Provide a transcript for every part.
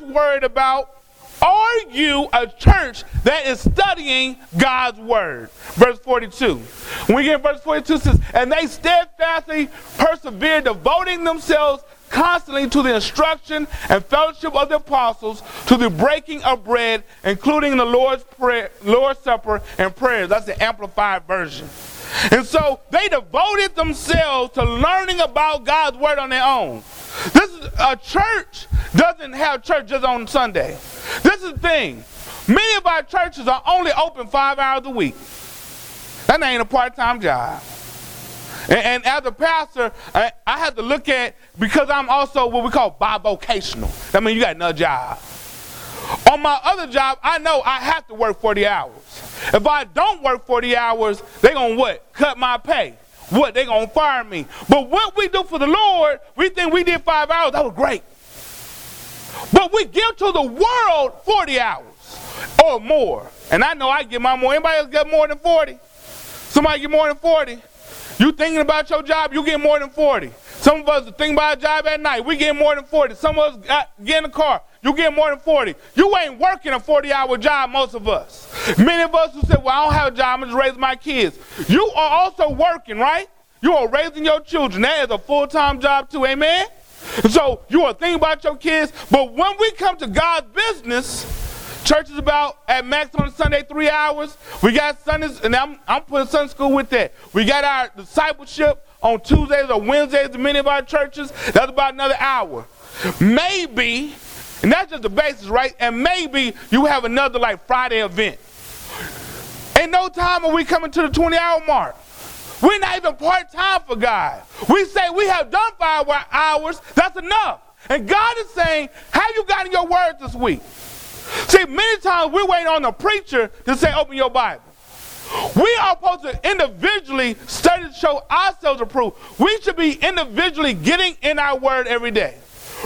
worried about are you a church that is studying God's word? Verse 42. When we get verse 42 says, and they steadfastly persevered, devoting themselves constantly to the instruction and fellowship of the apostles, to the breaking of bread, including the Lord's prayer, Lord's Supper and prayers. That's the amplified version. And so they devoted themselves to learning about God's word on their own. This is a church doesn't have churches on Sunday. This is the thing. Many of our churches are only open five hours a week. That ain't a part-time job. And, and as a pastor, I, I have to look at because I'm also what we call bivocational. That means you got another job. On my other job, I know I have to work 40 hours. If I don't work 40 hours, they're going to what? Cut my pay. What? They're going to fire me. But what we do for the Lord, we think we did five hours. That was great. But we give to the world 40 hours or more. And I know I get my more. Anybody else get more than 40? Somebody get more than 40? You thinking about your job, you get more than 40. Some of us thinking about a job at night. We get more than 40. Some of us got, get in the car. You get more than 40. You ain't working a 40 hour job, most of us. Many of us who say, Well, I don't have a job, I'm just raising my kids. You are also working, right? You are raising your children. That is a full time job, too. Amen? So you are thinking about your kids. But when we come to God's business, Church is about at max on Sunday three hours. We got Sundays, and I'm, I'm putting Sunday school with that. We got our discipleship on Tuesdays or Wednesdays in many of our churches. That's about another hour. Maybe, and that's just the basis, right? And maybe you have another like Friday event. Ain't no time when we coming to the 20 hour mark. We're not even part time for God. We say we have done five hours, that's enough. And God is saying, Have you gotten your word this week? See, many times we wait on the preacher to say, Open your Bible. We are supposed to individually study to show ourselves approved. We should be individually getting in our word every day.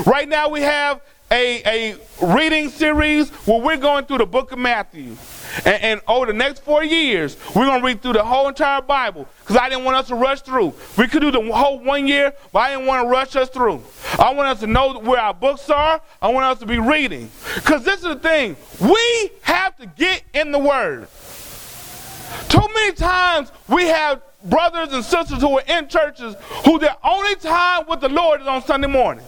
Right now, we have a, a reading series where we're going through the book of Matthew. And, and, over the next four years, we're going to read through the whole entire Bible because I didn't want us to rush through. We could do the whole one year, but I didn't want to rush us through. I want us to know where our books are. I want us to be reading. Because this is the thing we have to get in the Word. Too many times we have brothers and sisters who are in churches who their only time with the Lord is on Sunday morning.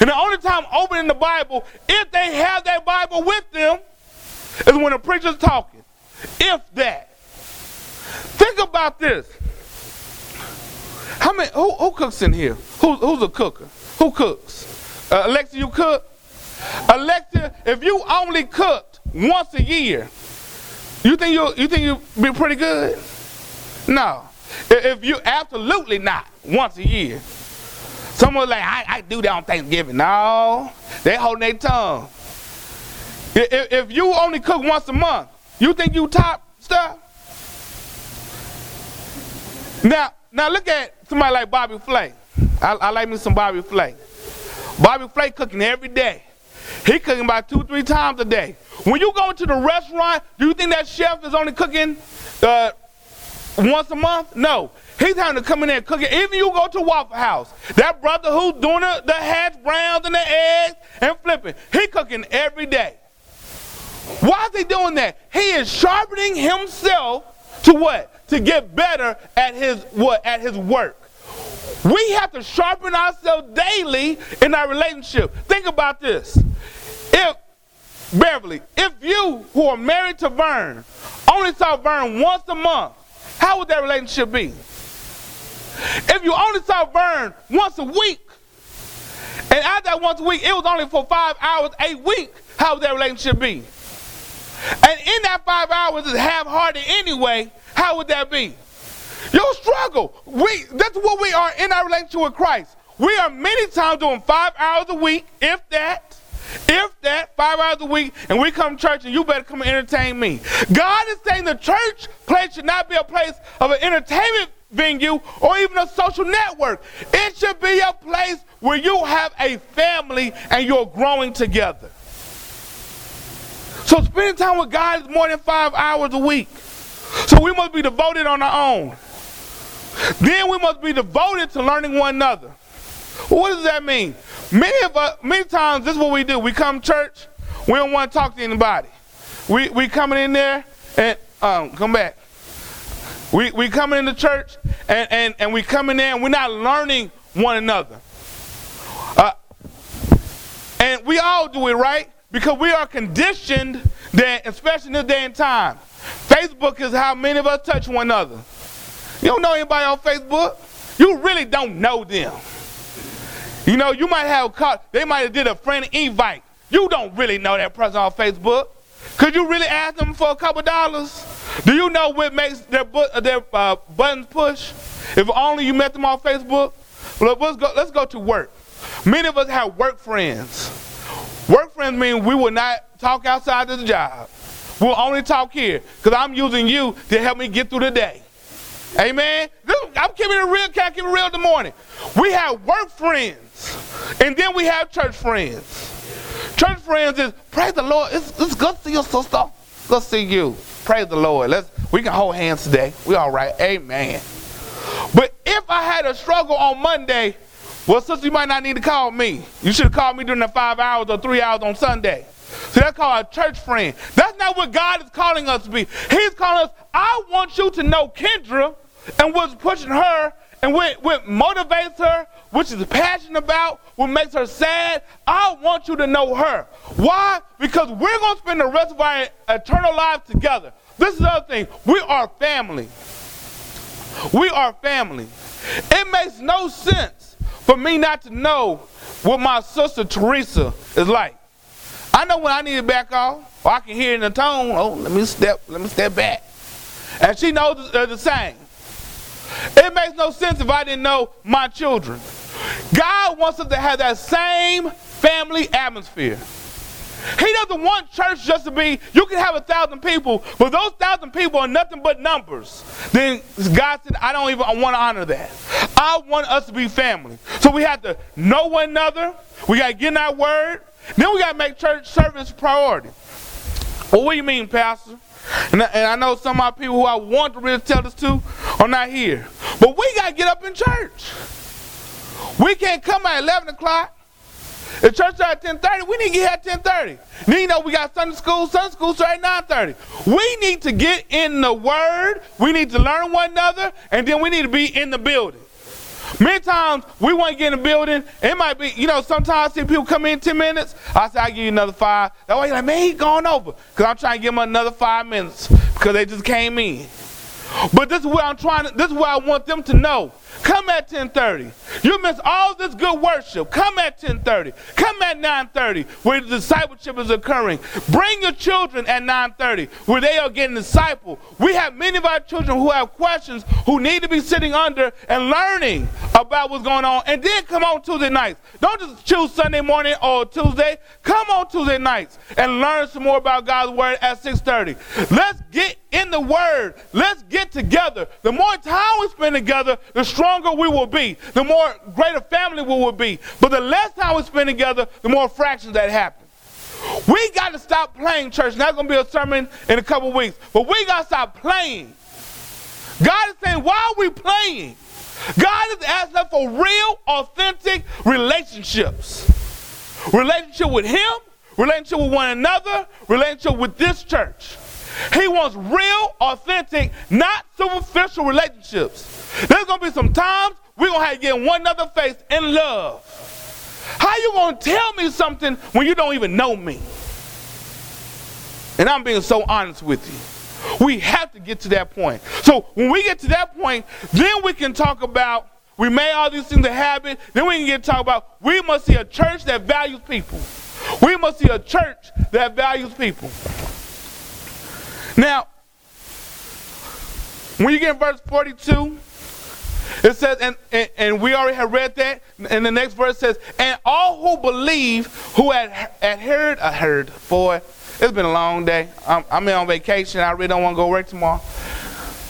And the only time opening the Bible, if they have that Bible with them, is when the preacher's talking. If that. Think about this. How many who, who cooks in here? Who, who's a cooker? Who cooks? Uh, Alexa, you cook? Alexa, if you only cooked once a year, you think you you think you'd be pretty good? No. If you absolutely not once a year. Someone like I, I do that on Thanksgiving. No, they holding their tongue. If, if you only cook once a month, you think you top stuff? Now, now look at somebody like Bobby Flay. I, I like me some Bobby Flay. Bobby Flay cooking every day. He cooking about two, three times a day. When you go to the restaurant, do you think that chef is only cooking uh, once a month? No. He's having to come in there and cook it. Even you go to Waffle House, that brother who's doing the, the hash browns and the eggs and flipping, he cooking every day. Why is he doing that? He is sharpening himself to what? To get better at his what? At his work. We have to sharpen ourselves daily in our relationship. Think about this. If Beverly, if you who are married to Vern only saw Vern once a month, how would that relationship be? If you only saw Vern once a week, and after that once a week, it was only for five hours a week, how would that relationship be? And in that five hours is half-hearted anyway, how would that be? You'll struggle. We that's what we are in our relationship with Christ. We are many times doing five hours a week, if that, if that, five hours a week, and we come to church and you better come and entertain me. God is saying the church place should not be a place of an entertainment venue or even a social network. It should be a place where you have a family and you're growing together. So spending time with God is more than five hours a week. So we must be devoted on our own. Then we must be devoted to learning one another. What does that mean? Many of us, many times, this is what we do. We come to church, we don't want to talk to anybody. We we coming in there and um, come back. We we coming into church and, and, and we come in and we're not learning one another. Uh, and we all do it, right? Because we are conditioned that, especially in this day and time, Facebook is how many of us touch one another. You don't know anybody on Facebook. You really don't know them. You know, you might have caught, they might have did a friend invite. You don't really know that person on Facebook. Could you really ask them for a couple dollars? Do you know what makes their, their uh, buttons push? If only you met them on Facebook. Well, let's go, let's go to work. Many of us have work friends. Work friends mean we will not talk outside of the job. We'll only talk here because I'm using you to help me get through the day. Amen. I'm keeping it real. Can't keep it real in the morning. We have work friends, and then we have church friends. Church friends is praise the Lord. It's, it's good to see you, sister. Good to see you. Praise the Lord. Let's we can hold hands today. We all right. Amen. But if I had a struggle on Monday, well, sister, you might not need to call me. You should have called me during the five hours or three hours on Sunday. See, that's called a church friend. That's not what God is calling us to be. He's calling us, I want you to know Kendra and what's pushing her and what, what motivates her, what she's passionate about, what makes her sad. I want you to know her. Why? Because we're going to spend the rest of our eternal lives together. This is the other thing. We are family. We are family. It makes no sense for me not to know what my sister Teresa is like. I know when I need to back off, or I can hear in the tone, oh, let me step, let me step back. And she knows the, uh, the same. It makes no sense if I didn't know my children. God wants us to have that same family atmosphere. He doesn't want church just to be, you can have a thousand people, but those thousand people are nothing but numbers. Then God said, I don't even want to honor that. I want us to be family. So we have to know one another. We got to get in our word. Then we got to make church service priority. Well, what do you mean, Pastor? And I, and I know some of my people who I want to really tell this to are not here. But we got to get up in church. We can't come at 11 o'clock the church starts at 10.30. We need to get here at 10.30. Then you know we got Sunday school. Sunday school starts at 9.30. We need to get in the Word. We need to learn one another. And then we need to be in the building. Many times we want to get in the building. It might be, you know, sometimes I see people come in 10 minutes. I say, I'll give you another five. That way you're like, man, he's going over. Because I'm trying to give them another five minutes because they just came in. But this is what I'm trying to, this is what I want them to know. Come at 10:30. You miss all this good worship. Come at 10:30. Come at 9:30 where the discipleship is occurring. Bring your children at 9:30 where they are getting discipled. We have many of our children who have questions who need to be sitting under and learning about what's going on. And then come on Tuesday nights. Don't just choose Sunday morning or Tuesday. Come on Tuesday nights and learn some more about God's word at 6:30. Let's get in the word. Let's get together. The more time we spend together, the stronger we will be. The more greater family we will be. But the less time we spend together, the more fractions that happen. We got to stop playing church. That's going to be a sermon in a couple weeks. But we got to stop playing. God is saying, why are we playing? God is asking for real, authentic relationships. Relationship with Him, relationship with one another, relationship with this church. He wants real, authentic, not superficial relationships. There's gonna be some times we're gonna have to get one another face in love. How you gonna tell me something when you don't even know me? And I'm being so honest with you. We have to get to that point. So when we get to that point, then we can talk about we made all these things a habit. Then we can get to talk about we must see a church that values people. We must see a church that values people. Now, when you get in verse 42, it says, and, and, and, we already have read that, and the next verse says, and all who believe, who had, had heard, I heard, boy, it's been a long day. I'm, I'm on vacation. I really don't want to go work tomorrow.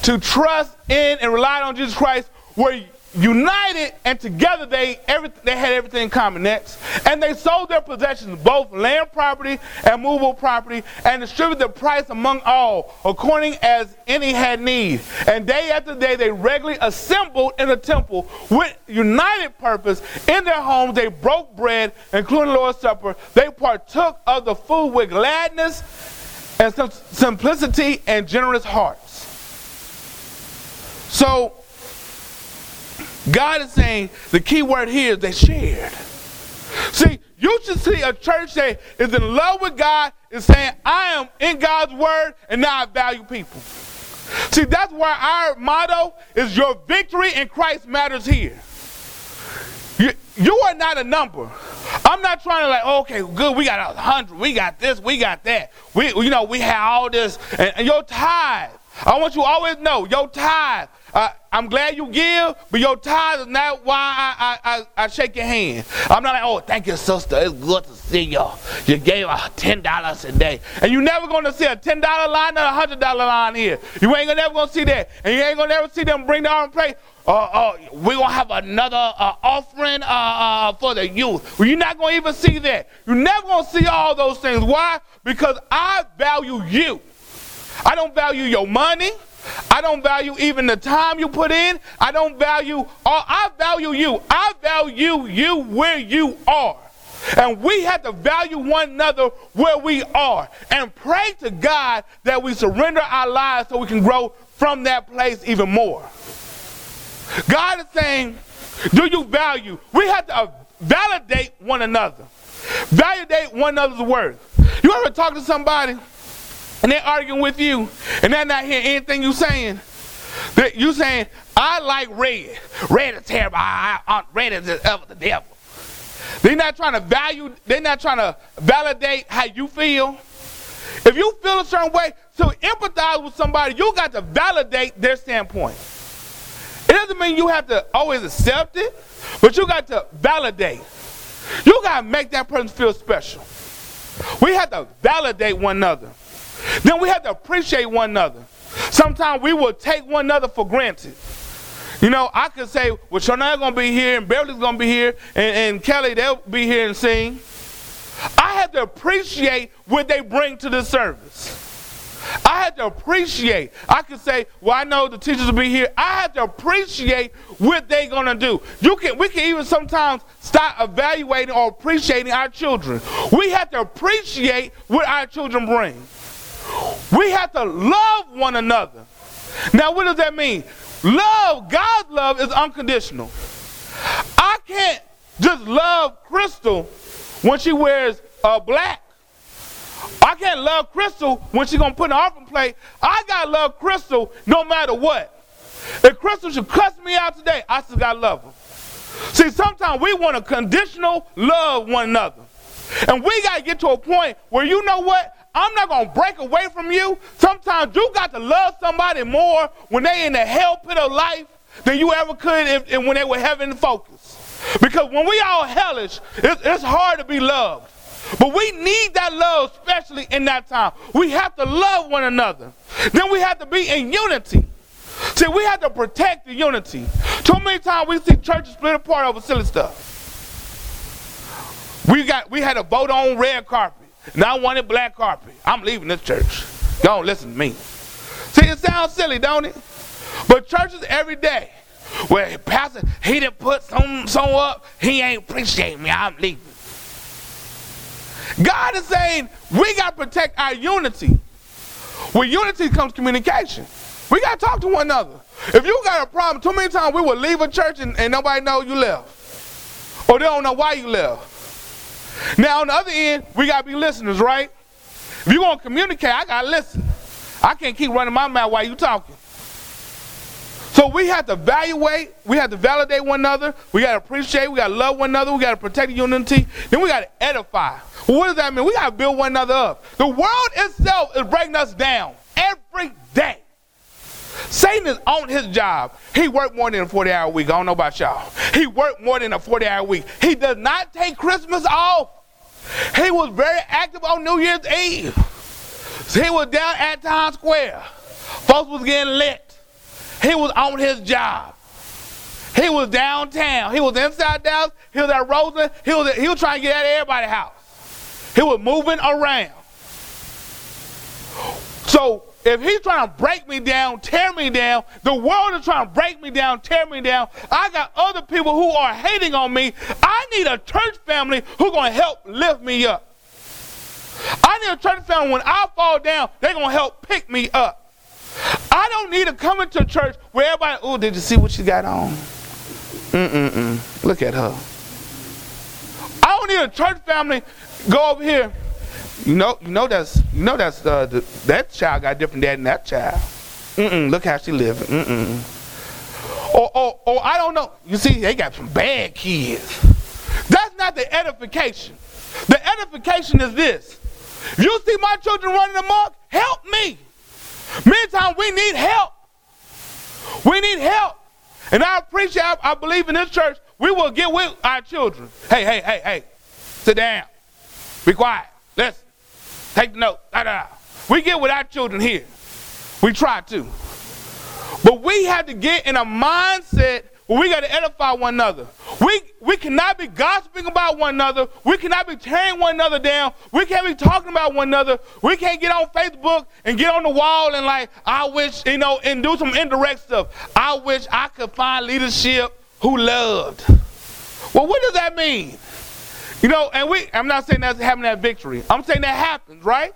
To trust in and rely on Jesus Christ were united and together they every, they had everything in common. Next. And they sold their possessions both land property and movable property and distributed the price among all according as any had need. And day after day they regularly assembled in the temple with united purpose. In their homes they broke bread including the lord's supper. They partook of the food with gladness and simplicity and generous hearts. So God is saying the key word here is they shared. See, you should see a church that is in love with God and saying, I am in God's word and now I value people. See, that's why our motto is your victory in Christ matters here. You, you are not a number. I'm not trying to like, oh, okay, good, we got a hundred, we got this, we got that. We, you know, we have all this, and, and your tithe. I want you always know your tithe uh, I'm glad you give, but your tithe is not why I, I, I, I, shake your hand. I'm not like, oh, thank you, sister. It's good to see you. You gave us $10 a day. And you're never going to see a $10 line or a $100 line here. You ain't gonna, never going to see that. And you ain't going to ever see them bring the offering plate. Uh, uh, we're going to have another uh, offering uh, uh, for the youth. Well, you're not going to even see that. You're never going to see all those things. Why? Because I value you. I don't value your money. I don't value even the time you put in. I don't value, all, I value you. I value you where you are. And we have to value one another where we are and pray to God that we surrender our lives so we can grow from that place even more. God is saying, Do you value? We have to validate one another, validate one another's worth. You ever talk to somebody and they're arguing with you, and they're not hearing anything you're saying. That you saying, I like red. Red is terrible. I, I, red is of the devil. They're not trying to value, they're not trying to validate how you feel. If you feel a certain way, to empathize with somebody, you got to validate their standpoint. It doesn't mean you have to always accept it, but you got to validate. You got to make that person feel special. We have to validate one another. Then we have to appreciate one another. Sometimes we will take one another for granted. You know, I could say, well, Shania gonna be here, and Beverly's gonna be here, and, and Kelly, they'll be here and sing. I have to appreciate what they bring to the service. I had to appreciate. I could say, well, I know the teachers will be here. I had to appreciate what they're gonna do. You can we can even sometimes start evaluating or appreciating our children. We have to appreciate what our children bring. We have to love one another. Now, what does that mean? Love, God's love is unconditional. I can't just love Crystal when she wears uh, black. I can't love Crystal when she's gonna put an offering plate. I gotta love Crystal no matter what. If Crystal should cuss me out today, I still gotta love her. See, sometimes we want to conditional love one another. And we gotta get to a point where you know what? I'm not going to break away from you. Sometimes you got to love somebody more when they in the hell pit of life than you ever could if, if when they were heaven focused. Because when we all hellish, it's, it's hard to be loved. But we need that love, especially in that time. We have to love one another. Then we have to be in unity. See, we have to protect the unity. Too many times we see churches split apart over silly stuff. We got we had a vote on red carpet. I wanted black carpet. I'm leaving this church. Don't listen to me. See, it sounds silly, don't it? But churches every day, where pastor, he didn't put some, some up, he ain't appreciating me, I'm leaving. God is saying we got to protect our unity. With unity comes communication. We got to talk to one another. If you got a problem, too many times we will leave a church and, and nobody know you left. Or they don't know why you left. Now, on the other end, we got to be listeners, right? If you're going to communicate, I got to listen. I can't keep running my mouth while you talking. So we have to evaluate, we have to validate one another, we got to appreciate, we got to love one another, we got to protect the unity, then we got to edify. Well, what does that mean? We got to build one another up. The world itself is breaking us down every day. Satan is on his job. He worked more than a 40 hour week. I don't know about y'all. He worked more than a 40 hour week. He does not take Christmas off. He was very active on New Year's Eve. He was down at Times Square. Folks was getting lit. He was on his job. He was downtown. He was inside Dallas. He was at Roseland. He was, he was trying to get at everybody's house. He was moving around. So if he's trying to break me down, tear me down, the world is trying to break me down, tear me down. I got other people who are hating on me. I need a church family who's going to help lift me up. I need a church family when I fall down, they're going to help pick me up. I don't need to come into church where everybody, oh, did you see what she got on? Mm-mm-mm. Look at her. I don't need a church family go over here. You know, you know that's you know that's uh, the, that child got different dad than that child. Mm-mm. Look how she living. Mm-mm. Or, or, or I don't know. You see, they got some bad kids. That's not the edification. The edification is this. You see my children running amok? Help me. Many times we need help. We need help. And I appreciate, I, I believe in this church, we will get with our children. Hey, hey, hey, hey, sit down. Be quiet. Let's take the note. We get with our children here. We try to. But we have to get in a mindset where we got to edify one another. We, we cannot be gossiping about one another. We cannot be tearing one another down. We can't be talking about one another. We can't get on Facebook and get on the wall and like, I wish, you know, and do some indirect stuff. I wish I could find leadership who loved. Well, what does that mean? You know, and we, I'm not saying that's having that victory. I'm saying that happens, right?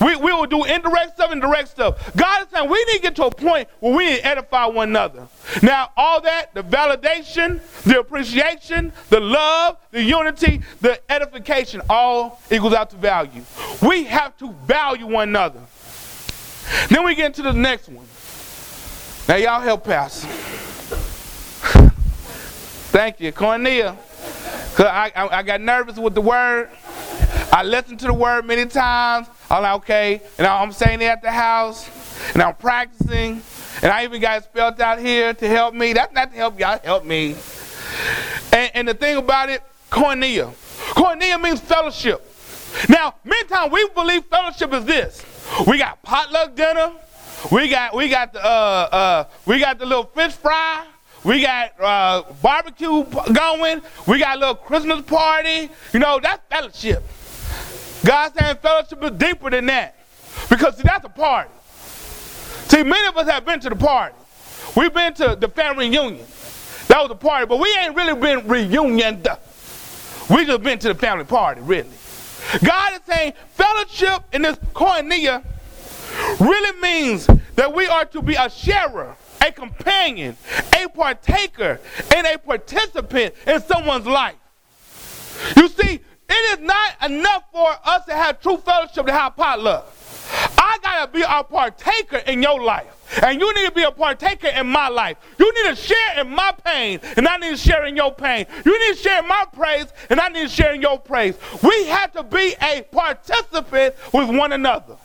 We, we will do indirect stuff and direct stuff. God is saying we need to get to a point where we need to edify one another. Now, all that, the validation, the appreciation, the love, the unity, the edification, all equals out to value. We have to value one another. Then we get into the next one. Now, y'all help Pastor. Thank you. Cornelia. Cause I, I, I got nervous with the word. I listened to the word many times. I'm like, okay, and I'm saying it at the house, and I'm practicing, and I even got spelled out here to help me. That's not to help y'all, help me. And, and the thing about it, koinonia. Koinonia means fellowship. Now, many times we believe fellowship is this. We got potluck dinner. We got we got the uh, uh, we got the little fish fry. We got uh, barbecue going. We got a little Christmas party. You know, that's fellowship. God saying fellowship is deeper than that. Because see, that's a party. See, many of us have been to the party. We've been to the family reunion. That was a party, but we ain't really been reunioned. We just been to the family party, really. God is saying fellowship in this koinonia really means that we are to be a sharer a companion, a partaker, and a participant in someone's life. You see, it is not enough for us to have true fellowship to have potluck. I gotta be a partaker in your life. And you need to be a partaker in my life. You need to share in my pain, and I need to share in your pain. You need to share in my praise, and I need to share in your praise. We have to be a participant with one another.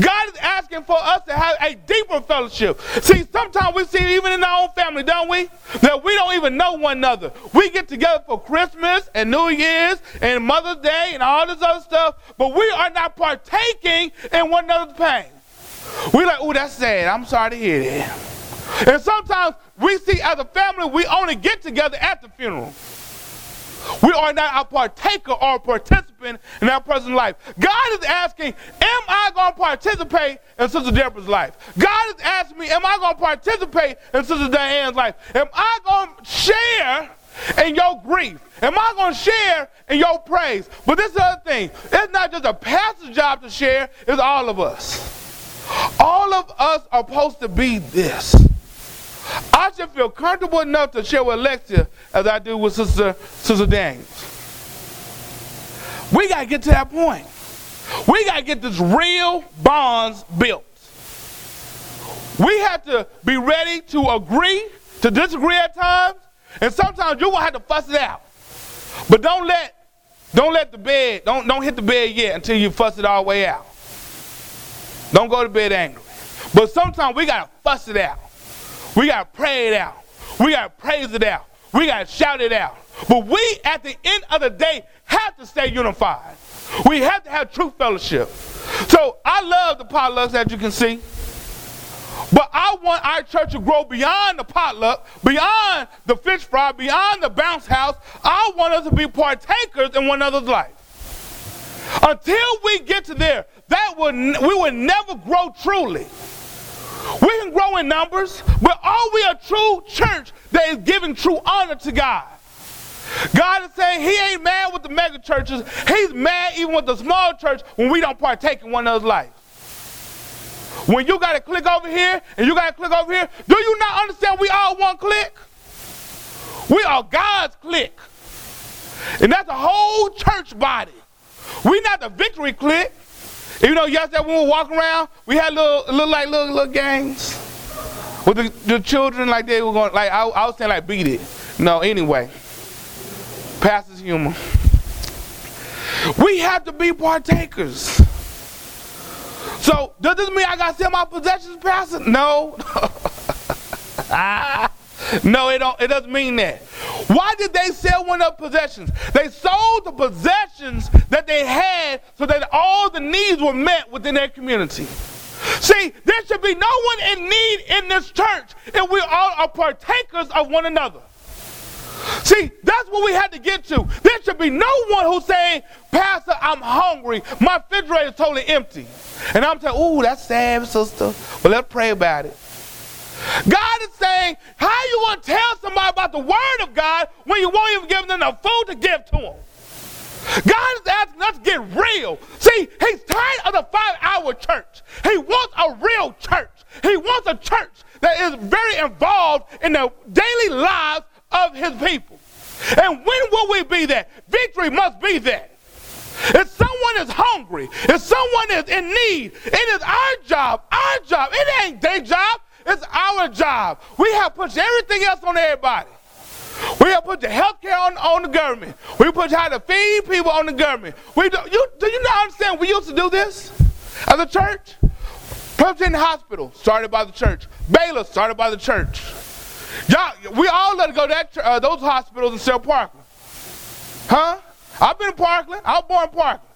God is asking for us to have a deeper fellowship. See, sometimes we see even in our own family, don't we? That we don't even know one another. We get together for Christmas and New Year's and Mother's Day and all this other stuff, but we are not partaking in one another's pain. We're like, oh, that's sad. I'm sorry to hear that. And sometimes we see as a family, we only get together at the funeral. We are not a partaker or a participant in that person's life. God is asking, Am I going to participate in Sister Deborah's life? God is asking me, Am I going to participate in Sister Diane's life? Am I going to share in your grief? Am I going to share in your praise? But this other thing, it's not just a pastor's job to share, it's all of us. All of us are supposed to be this. I should feel comfortable enough to share with Alexia as I do with Sister, Sister Daniels. We got to get to that point. We got to get this real bonds built. We have to be ready to agree, to disagree at times, and sometimes you're gonna have to fuss it out. But don't let don't let the bed, don't, don't hit the bed yet until you fuss it all the way out. Don't go to bed angry. But sometimes we gotta fuss it out. We got to pray it out. We got to praise it out. We got to shout it out. But we, at the end of the day, have to stay unified. We have to have true fellowship. So I love the potlucks, as you can see. But I want our church to grow beyond the potluck, beyond the fish fry, beyond the bounce house. I want us to be partakers in one another's life. Until we get to there, that will we will never grow truly. We can grow in numbers, but are we a true church that is giving true honor to God? God is saying he ain't mad with the mega churches. He's mad even with the small church when we don't partake in one another's life. When you got to click over here and you got to click over here, do you not understand we all one click? We are God's click. And that's a whole church body. We not the victory click. You know, yesterday when we were walking around, we had little, little like little, little gangs with the, the children, like they were going, like I, I was saying, like beat it. No, anyway, pastor's humor. We have to be partakers. So does this mean I got to sell my possessions, pastor? No. Ah. No, it don't. It doesn't mean that. Why did they sell one of possessions? They sold the possessions that they had so that all the needs were met within their community. See, there should be no one in need in this church if we all are partakers of one another. See, that's what we had to get to. There should be no one who's saying, Pastor, I'm hungry. My refrigerator is totally empty. And I'm saying, ooh, that's sad, sister. Well, let's pray about it. God is saying, how you want to tell somebody about the word of God when you won't even give them the food to give to them? God is asking us to get real. See, he's tired of the five-hour church. He wants a real church. He wants a church that is very involved in the daily lives of his people. And when will we be that? Victory must be that. If someone is hungry, if someone is in need, it is our job, our job. It ain't their job. It's our job. We have pushed everything else on everybody. We have put the health care on, on the government. We put how to feed people on the government. We do, you, do you not understand we used to do this as a church? Presbyterian Hospital, started by the church. Baylor, started by the church. Y'all, we all let go to that, uh, those hospitals in South Parkland. Huh? I've been in Parkland. I was born in Parkland.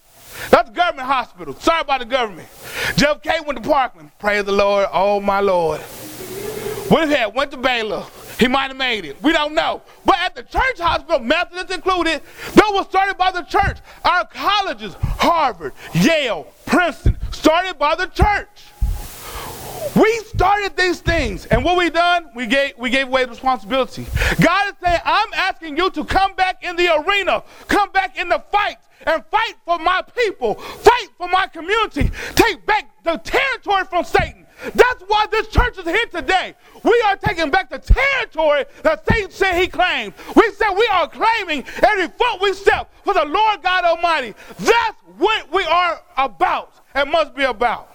That's a government hospital. Sorry about the government. JFK went to Parkland. Praise the Lord. Oh, my Lord. What if he had went to Baylor? He might have made it. We don't know. But at the church hospital, Methodist included, that was started by the church. Our colleges, Harvard, Yale, Princeton, started by the church. We started these things, and what we done, we gave we gave away the responsibility. God is saying, I'm asking you to come back in the arena, come back in the fight, and fight for my people, fight for my community, take back the territory from Satan. That's why this church is here today. We are taking back the territory that Satan said he claimed. We said we are claiming every foot we step for the Lord God Almighty. That's what we are about and must be about.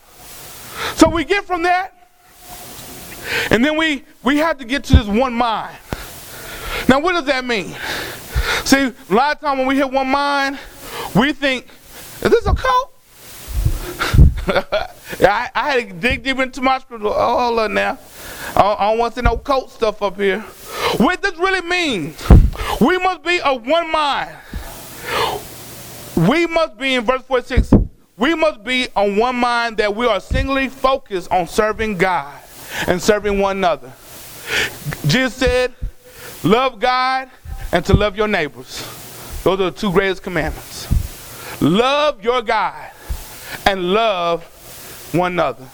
So we get from that, and then we, we have to get to this one mind. Now, what does that mean? See, a lot of times when we hit one mind, we think, is this a cult? I, I, had to dig deep into my scripture. Oh, hold on now. I, I don't want to see no cult stuff up here. What this really means, We must be of one mind. We must be in verse 46 we must be on one mind that we are singly focused on serving God and serving one another. Jesus said, Love God and to love your neighbors. Those are the two greatest commandments. Love your God and love one another.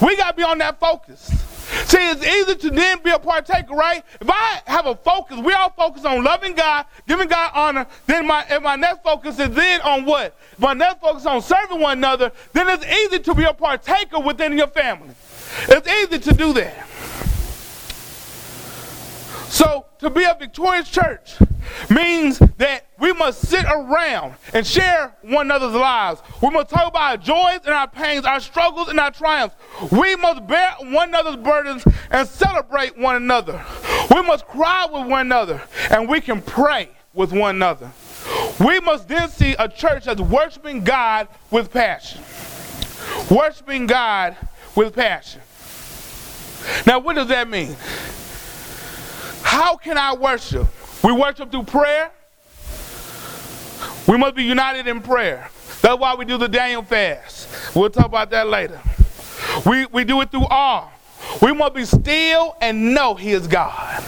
We got to be on that focus. See, it's easy to then be a partaker, right? If I have a focus, we all focus on loving God, giving God honor, then my if my next focus is then on what? If my next focus on serving one another, then it's easy to be a partaker within your family. It's easy to do that. So, to be a victorious church means that we must sit around and share one another's lives. We must talk about our joys and our pains, our struggles and our triumphs. We must bear one another's burdens and celebrate one another. We must cry with one another and we can pray with one another. We must then see a church that's worshiping God with passion. Worshiping God with passion. Now, what does that mean? How can I worship? We worship through prayer. We must be united in prayer. That's why we do the Daniel fast. We'll talk about that later. We, we do it through awe. We must be still and know He is God.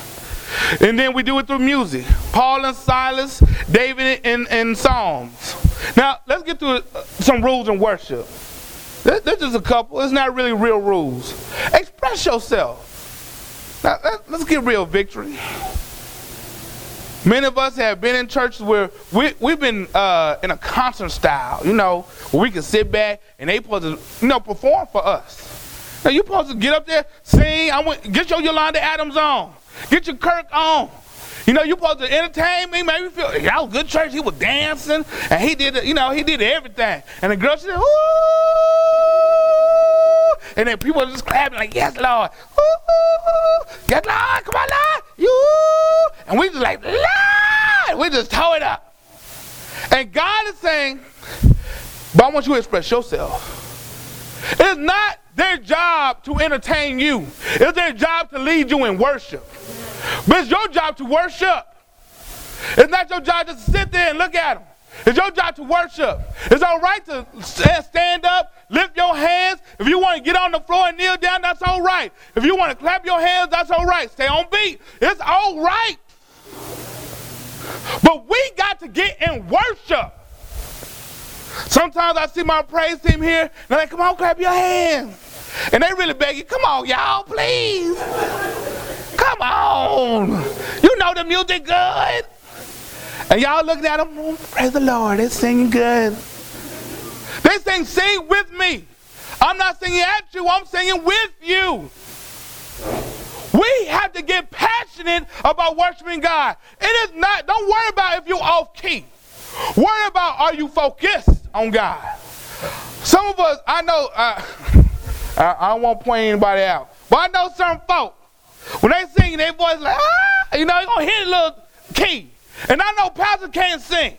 And then we do it through music. Paul and Silas, David in, in Psalms. Now, let's get to uh, some rules in worship. There's just a couple. It's not really real rules. Express yourself. Now, let's get real victory. Many of us have been in churches where we, we've been uh, in a concert style, you know, where we can sit back and they supposed to, you know, perform for us. Now, you're supposed to get up there, sing, I want, get your Yolanda Adams on, get your Kirk on. You know, you're supposed to entertain me, make me feel, y'all good church, he was dancing, and he did, you know, he did everything. And the girl said, ooh, and then people just clapping like, yes, Lord. Ooh, yes, Lord, come on, Lord. You. And we just like, Lord. We just toe it up. And God is saying, but I want you to express yourself. It's not their job to entertain you. It's their job to lead you in worship. But it's your job to worship. It's not your job just to sit there and look at them. It's your job to worship. It's all right to stand up, lift your hands. If you want to get on the floor and kneel down, that's all right. If you want to clap your hands, that's all right. Stay on beat. It's all right. But we got to get in worship. Sometimes I see my praise team here, and they're like, come on, clap your hands. And they really beg you, come on, y'all, please. Come on. You know the music good. And y'all looking at them, oh, praise the Lord, they're singing good. They sing, sing with me. I'm not singing at you, I'm singing with you. We have to get passionate about worshiping God. It is not, don't worry about if you're off key. Worry about are you focused on God. Some of us, I know, uh, I, I won't point anybody out, but I know some folk, when they sing, their voice like, ah, you know, you're going to hit a little key. And I know Pastor can't sing.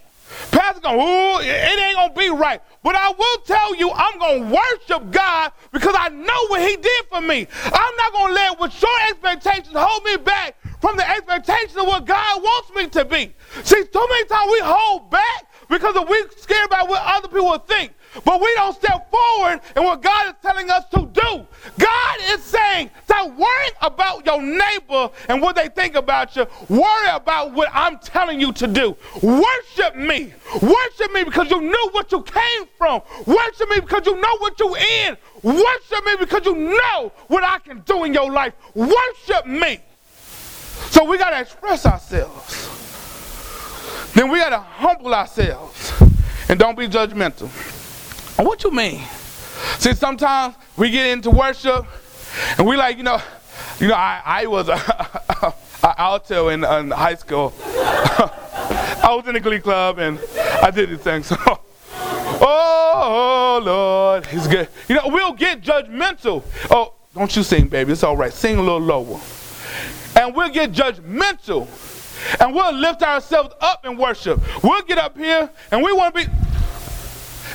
Pastor going, ooh, it ain't to be right. But I will tell you, I'm to worship God because I know what he did for me. I'm not to let what your expectations hold me back from the expectation of what God wants me to be. See, too many times we hold back because we're scared about what other people think. But we don't step forward in what God is telling us to do. God is saying, stop worrying about your neighbor and what they think about you. Worry about what I'm telling you to do. Worship me. Worship me because you knew what you came from. Worship me because you know what you're in. Worship me because you know what I can do in your life. Worship me. So we got to express ourselves. Then we got to humble ourselves and don't be judgmental. What you mean? See, sometimes we get into worship and we like, you know, you know, I, I was a, alto in, in high school. I was in the glee club and I did this thing. So, oh Lord, he's good. You know, we'll get judgmental. Oh, don't you sing, baby? It's all right. Sing a little lower. And we'll get judgmental. And we'll lift ourselves up in worship. We'll get up here and we want to be.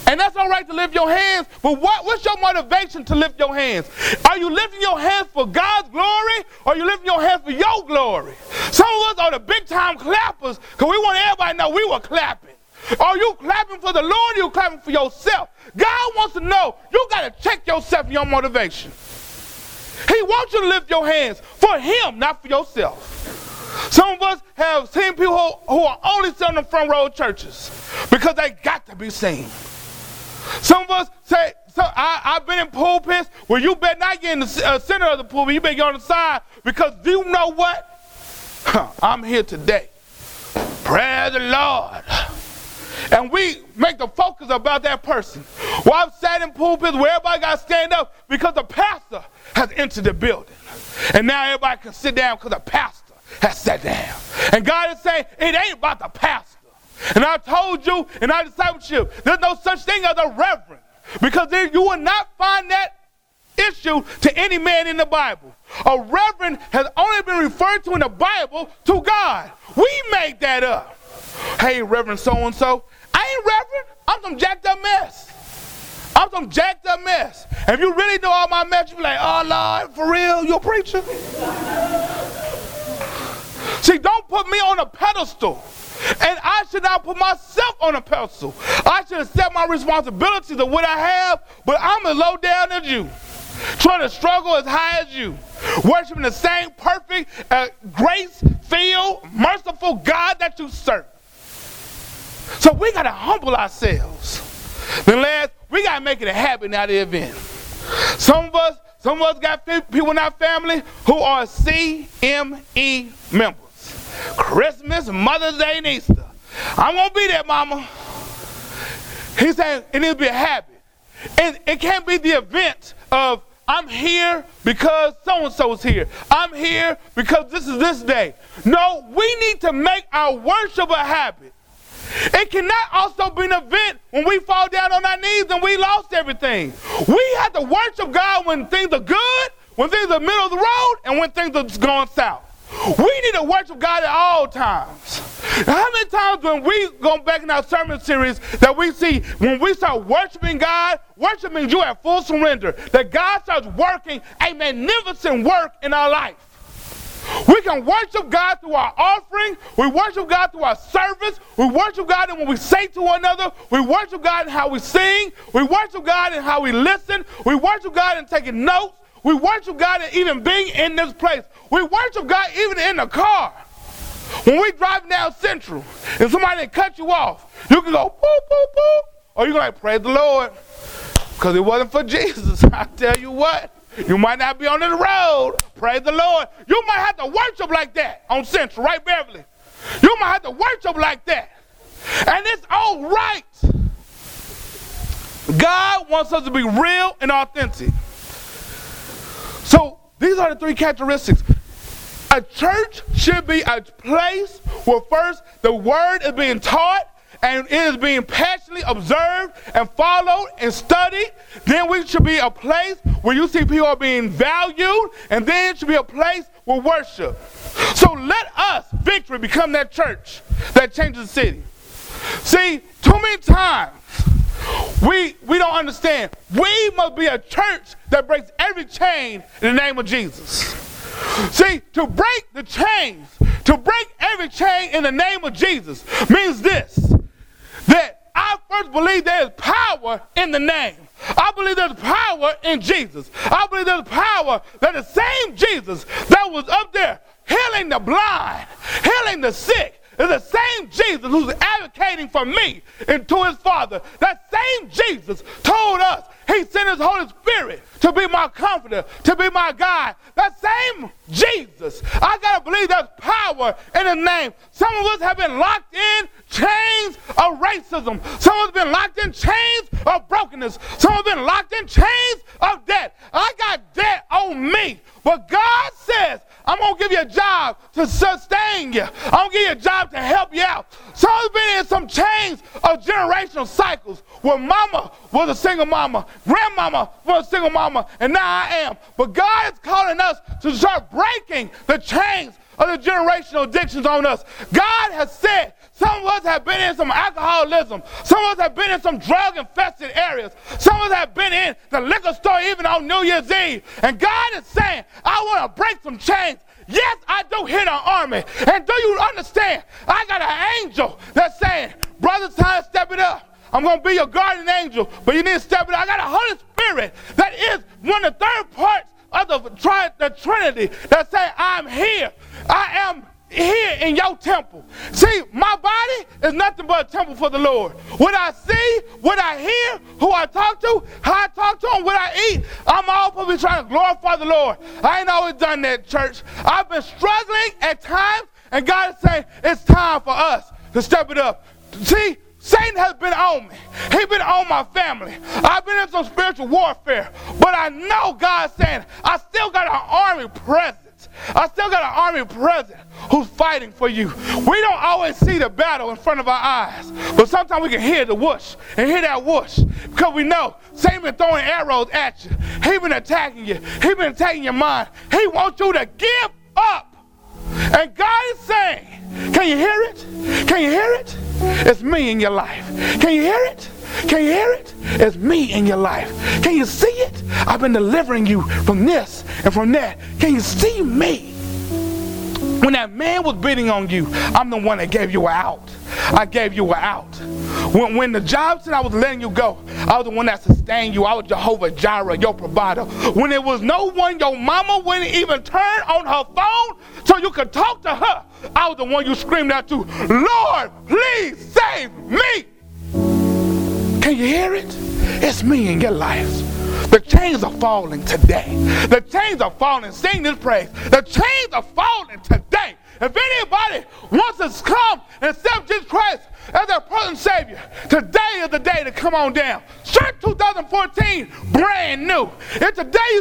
And that's all right to lift your hands, but what, what's your motivation to lift your hands? Are you lifting your hands for God's glory or are you lifting your hands for your glory? Some of us are the big time clappers because we want everybody to know we were clapping. Are you clapping for the Lord or you clapping for yourself? God wants to know you got to check yourself and your motivation. He wants you to lift your hands for Him, not for yourself. Some of us have seen people who are only sitting in front row churches because they got to be seen. Some of us say, so I, have been in pulpits where you better not get in the uh, center of the pulpit. You better get on the side because you know what? Huh, I'm here today. Praise the Lord. And we make the focus about that person. Well, I've sat in pulpits where everybody got to stand up because the pastor has entered the building. And now everybody can sit down because the pastor has sat down. And God is saying, it ain't about the pastor. And I told you in our discipleship, there's no such thing as a reverend. Because there, you will not find that issue to any man in the Bible. A reverend has only been referred to in the Bible to God. We made that up. Hey, Reverend so and so, I ain't reverend. I'm some jacked up mess. I'm some jacked up mess. And if you really know all my mess, you be like, oh Lord, for real, you a preacher? See, don't put me on a pedestal. And I should not put myself on a pedestal. I should accept my responsibilities of what I have, but I'm as low down as you. trying to struggle as high as you, worshiping the same perfect, uh, grace filled, merciful God that you serve. So we got to humble ourselves. Then last, we got to make it a habit now the event. Some of us, some of us got people in our family who are CME members. Christmas, Mother's Day, and Easter. I'm gonna be there, Mama. He said it needs to be a habit. And it can't be the event of I'm here because so and so is here. I'm here because this is this day. No, we need to make our worship a habit. It cannot also be an event when we fall down on our knees and we lost everything. We have to worship God when things are good, when things are middle of the road, and when things are going south. We need to worship God at all times. How many times when we go back in our sermon series that we see when we start worshiping God, worshiping you at full surrender, that God starts working a magnificent work in our life. We can worship God through our offering. We worship God through our service. We worship God in when we say to one another. We worship God in how we sing. We worship God in how we listen. We worship God in taking notes. We worship God even being in this place. We worship God even in the car. When we drive down Central and somebody cut you off, you can go boop, boop, boop, or you can like, praise the Lord. Because it wasn't for Jesus. I tell you what, you might not be on this road. Praise the Lord. You might have to worship like that on Central, right, Beverly? You might have to worship like that. And it's all right. God wants us to be real and authentic. So these are the three characteristics. A church should be a place where first the word is being taught and it is being passionately observed and followed and studied. Then we should be a place where you see people are being valued, and then it should be a place where worship. So let us, Victory, become that church that changes the city. See, too many times we, we don't understand. We must be a church that breaks every chain in the name of Jesus. See, to break the chains, to break every chain in the name of Jesus means this that I first believe there is power in the name. I believe there's power in Jesus. I believe there's power that the same Jesus that was up there healing the blind, healing the sick, is the same Jesus who's advocating for me and to his Father. That same Jesus told us he sent his Holy Spirit to be my comforter, to be my guide. That same Jesus, I gotta believe there's power in his name. Some of us have been locked in chains of racism. Some of us have been locked in chains of brokenness. Some have been locked in chains of debt. I got debt on me. But God says, I'm going to give you a job to sustain you. I'm going to give you a job to help you out. Some have been in some chains of generational cycles where mama was a single mama, grandmama was a single mama, and now I am. But God is calling us to start breaking the chains of the generational addictions on us. God has said some of us have been in some alcoholism. Some of us have been in some drug infested areas. Some of us have been in the liquor store even on New Year's Eve. And God is saying, I want to break some chains. Yes, I do hit an army. And do you understand? I got an angel that's saying, Brother, time to step it up. I'm going to be your guardian angel, but you need to step it up. I got a Holy Spirit that is one of the third parts of the, tri- the Trinity that say, I'm here. I am here in your temple. See, my body is nothing but a temple for the Lord. What I see, what I hear, who I talk to, how I talk to them, what I eat, I'm all probably trying to glorify the Lord. I ain't always done that, church. I've been struggling at times, and God is saying it's time for us to step it up. See, Satan has been on me. He's been on my family. I've been in some spiritual warfare. But I know God's saying I still got an army present. I still got an army present who's fighting for you. We don't always see the battle in front of our eyes, but sometimes we can hear the whoosh and hear that whoosh because we know Satan been throwing arrows at you. He been attacking you. He been attacking your mind. He wants you to give up. And God is saying, can you hear it? Can you hear it? It's me in your life. Can you hear it? Can you hear it? It's me in your life. Can you see it? I've been delivering you from this and from that. Can you see me? When that man was beating on you, I'm the one that gave you out. I gave you an out. When, when the job said I was letting you go, I was the one that sustained you. I was Jehovah Jireh, your provider. When there was no one, your mama wouldn't even turn on her phone so you could talk to her. I was the one you screamed out to, Lord, please save me. Can you hear it? It's me in your life. The chains are falling today. The chains are falling. Sing this praise. The chains are falling today. If anybody wants to come and accept Jesus Christ as their present Savior, today is the day to come on down. Church 2014, brand new. It's the day